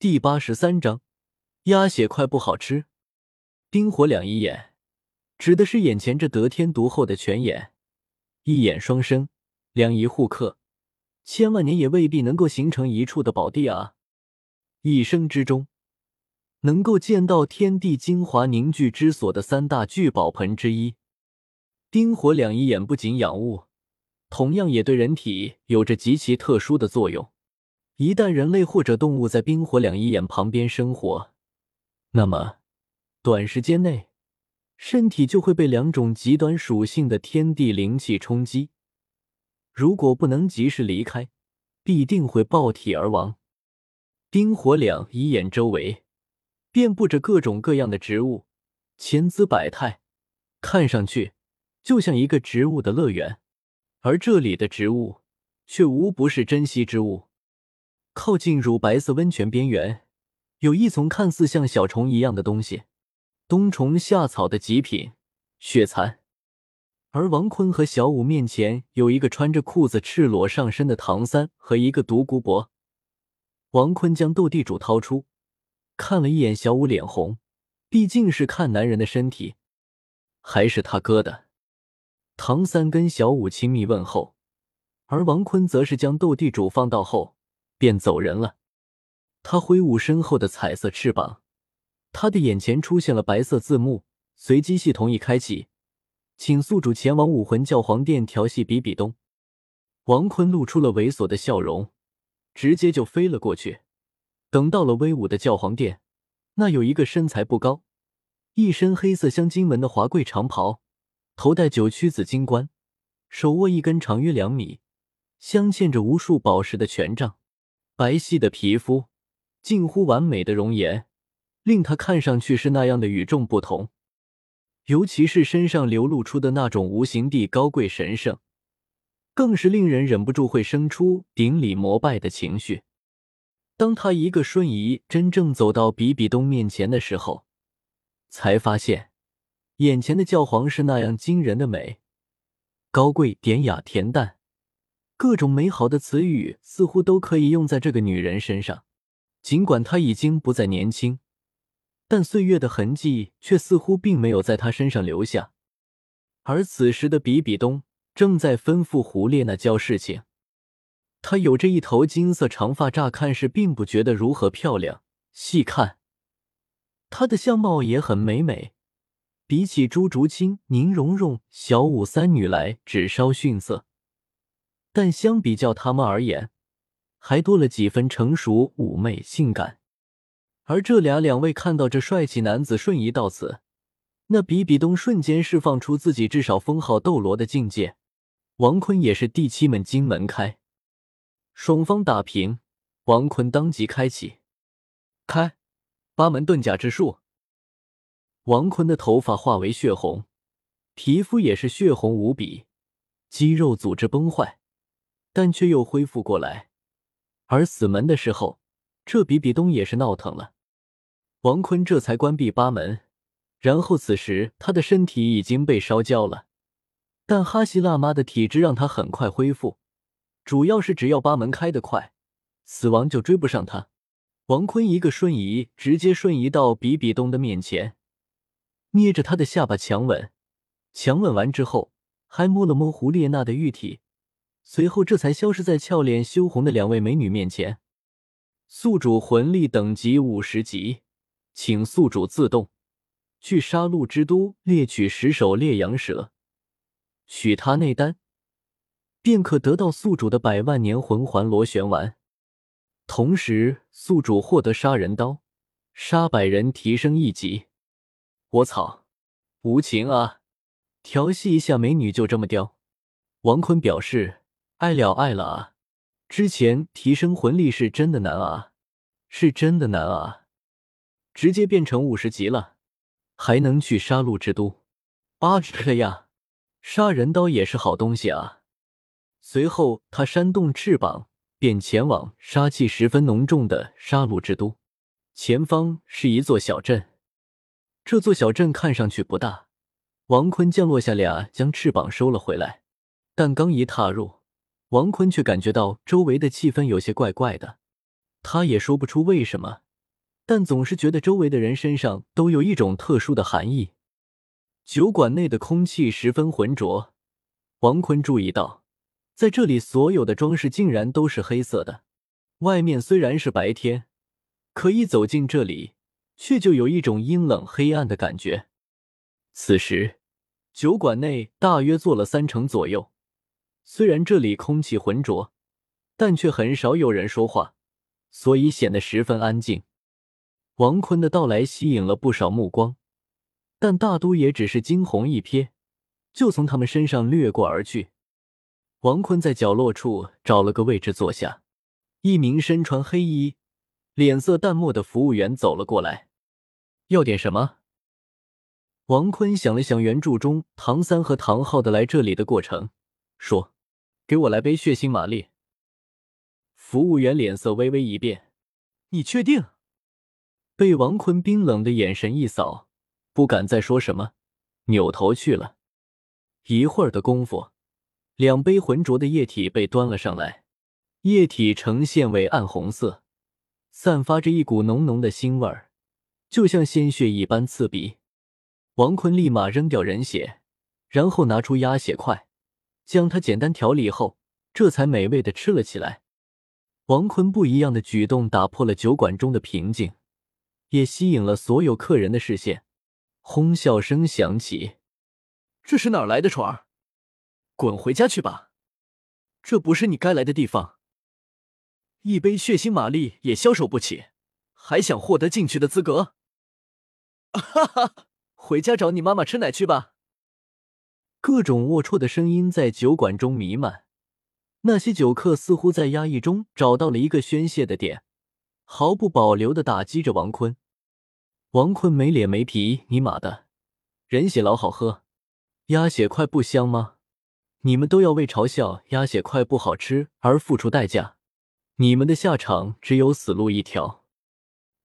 第八十三章，鸭血块不好吃。冰火两仪眼，指的是眼前这得天独厚的泉眼，一眼双生，两仪互克，千万年也未必能够形成一处的宝地啊！一生之中，能够见到天地精华凝聚之所的三大聚宝盆之一。冰火两仪眼不仅养物，同样也对人体有着极其特殊的作用。一旦人类或者动物在冰火两仪眼旁边生活，那么短时间内身体就会被两种极端属性的天地灵气冲击。如果不能及时离开，必定会爆体而亡。冰火两仪眼周围遍布着各种各样的植物，千姿百态，看上去就像一个植物的乐园。而这里的植物却无不是珍稀之物。靠近乳白色温泉边缘，有一丛看似像小虫一样的东西，冬虫夏草的极品血蚕。而王坤和小五面前有一个穿着裤子、赤裸上身的唐三和一个独孤博。王坤将斗地主掏出，看了一眼小五，脸红，毕竟是看男人的身体，还是他哥的。唐三跟小五亲密问候，而王坤则是将斗地主放到后。便走人了。他挥舞身后的彩色翅膀，他的眼前出现了白色字幕，随机系统一开启，请宿主前往武魂教皇殿调戏比比东。王坤露出了猥琐的笑容，直接就飞了过去。等到了威武的教皇殿，那有一个身材不高、一身黑色镶金纹的华贵长袍，头戴九曲紫金冠，手握一根长约两米、镶嵌着无数宝石的权杖。白皙的皮肤，近乎完美的容颜，令他看上去是那样的与众不同。尤其是身上流露出的那种无形地高贵神圣，更是令人忍不住会生出顶礼膜拜的情绪。当他一个瞬移真正走到比比东面前的时候，才发现眼前的教皇是那样惊人的美、高贵、典雅、恬淡。各种美好的词语似乎都可以用在这个女人身上，尽管她已经不再年轻，但岁月的痕迹却似乎并没有在她身上留下。而此时的比比东正在吩咐胡列娜教事情。她有着一头金色长发，乍看是并不觉得如何漂亮，细看，她的相貌也很美美，比起朱竹清、宁荣荣、小舞三女来，只稍逊色。但相比较他们而言，还多了几分成熟、妩媚、性感。而这俩两位看到这帅气男子瞬移到此，那比比东瞬间释放出自己至少封号斗罗的境界。王坤也是第七门金门开，双方打平，王坤当即开启开八门遁甲之术。王坤的头发化为血红，皮肤也是血红无比，肌肉组织崩坏。但却又恢复过来，而死门的时候，这比比东也是闹腾了。王坤这才关闭八门，然后此时他的身体已经被烧焦了，但哈希辣妈的体质让他很快恢复，主要是只要八门开得快，死亡就追不上他。王坤一个瞬移，直接瞬移到比比东的面前，捏着他的下巴强吻，强吻完之后，还摸了摸胡列娜的玉体。随后，这才消失在俏脸羞红的两位美女面前。宿主魂力等级五十级，请宿主自动去杀戮之都猎取十首烈阳蛇，取他内丹，便可得到宿主的百万年魂环螺旋丸。同时，宿主获得杀人刀，杀百人提升一级。我操，无情啊！调戏一下美女就这么掉？王坤表示。爱了爱了啊！之前提升魂力是真的难啊，是真的难啊！直接变成五十级了，还能去杀戮之都？啊，这呀，杀人刀也是好东西啊！随后他扇动翅膀，便前往杀气十分浓重的杀戮之都。前方是一座小镇，这座小镇看上去不大。王坤降落下俩，将翅膀收了回来，但刚一踏入。王坤却感觉到周围的气氛有些怪怪的，他也说不出为什么，但总是觉得周围的人身上都有一种特殊的寒意。酒馆内的空气十分浑浊，王坤注意到，在这里所有的装饰竟然都是黑色的。外面虽然是白天，可一走进这里，却就有一种阴冷黑暗的感觉。此时，酒馆内大约坐了三成左右。虽然这里空气浑浊，但却很少有人说话，所以显得十分安静。王坤的到来吸引了不少目光，但大都也只是惊鸿一瞥，就从他们身上掠过而去。王坤在角落处找了个位置坐下，一名身穿黑衣、脸色淡漠的服务员走了过来，要点什么？王坤想了想原著中唐三和唐昊的来这里的过程，说：“给我来杯血腥玛丽。”服务员脸色微微一变：“你确定？”被王坤冰冷的眼神一扫，不敢再说什么，扭头去了。一会儿的功夫，两杯浑浊的液体被端了上来，液体呈现为暗红色，散发着一股浓浓的腥味儿，就像鲜血一般刺鼻。王坤立马扔掉人血，然后拿出鸭血块，将它简单调理后，这才美味的吃了起来。王坤不一样的举动打破了酒馆中的平静。也吸引了所有客人的视线，哄笑声响起。这是哪来的船儿？滚回家去吧！这不是你该来的地方。一杯血腥玛丽也消受不起，还想获得进去的资格？哈哈，回家找你妈妈吃奶去吧！各种龌龊的声音在酒馆中弥漫，那些酒客似乎在压抑中找到了一个宣泄的点。毫不保留的打击着王坤，王坤没脸没皮，尼玛的，人血老好喝，鸭血块不香吗？你们都要为嘲笑鸭血块不好吃而付出代价，你们的下场只有死路一条。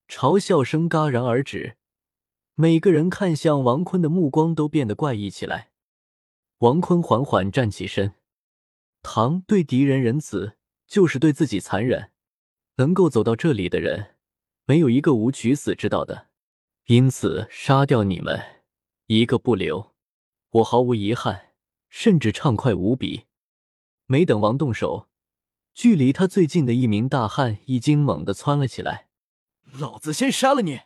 嘲笑声戛然而止，每个人看向王坤的目光都变得怪异起来。王坤缓缓站起身，唐对敌人仁慈，就是对自己残忍。能够走到这里的人，没有一个无取死之道的，因此杀掉你们一个不留，我毫无遗憾，甚至畅快无比。没等王动手，距离他最近的一名大汉已经猛地窜了起来，老子先杀了你！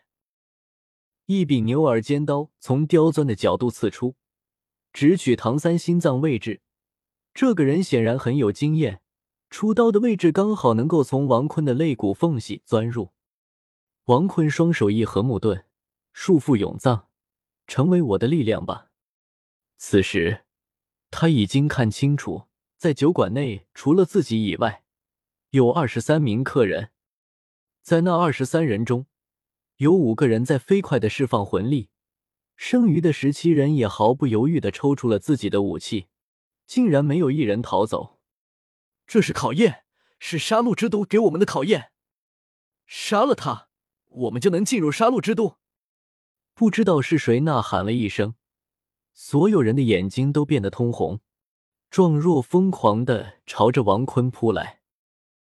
一柄牛耳尖刀从刁钻的角度刺出，直取唐三心脏位置。这个人显然很有经验。出刀的位置刚好能够从王坤的肋骨缝隙钻入。王坤双手一合，木盾，束缚永藏，成为我的力量吧。此时，他已经看清楚，在酒馆内除了自己以外，有二十三名客人。在那二十三人中，有五个人在飞快的释放魂力，剩余的十七人也毫不犹豫的抽出了自己的武器，竟然没有一人逃走。这是考验，是杀戮之都给我们的考验。杀了他，我们就能进入杀戮之都。不知道是谁呐喊了一声，所有人的眼睛都变得通红，状若疯狂的朝着王坤扑来。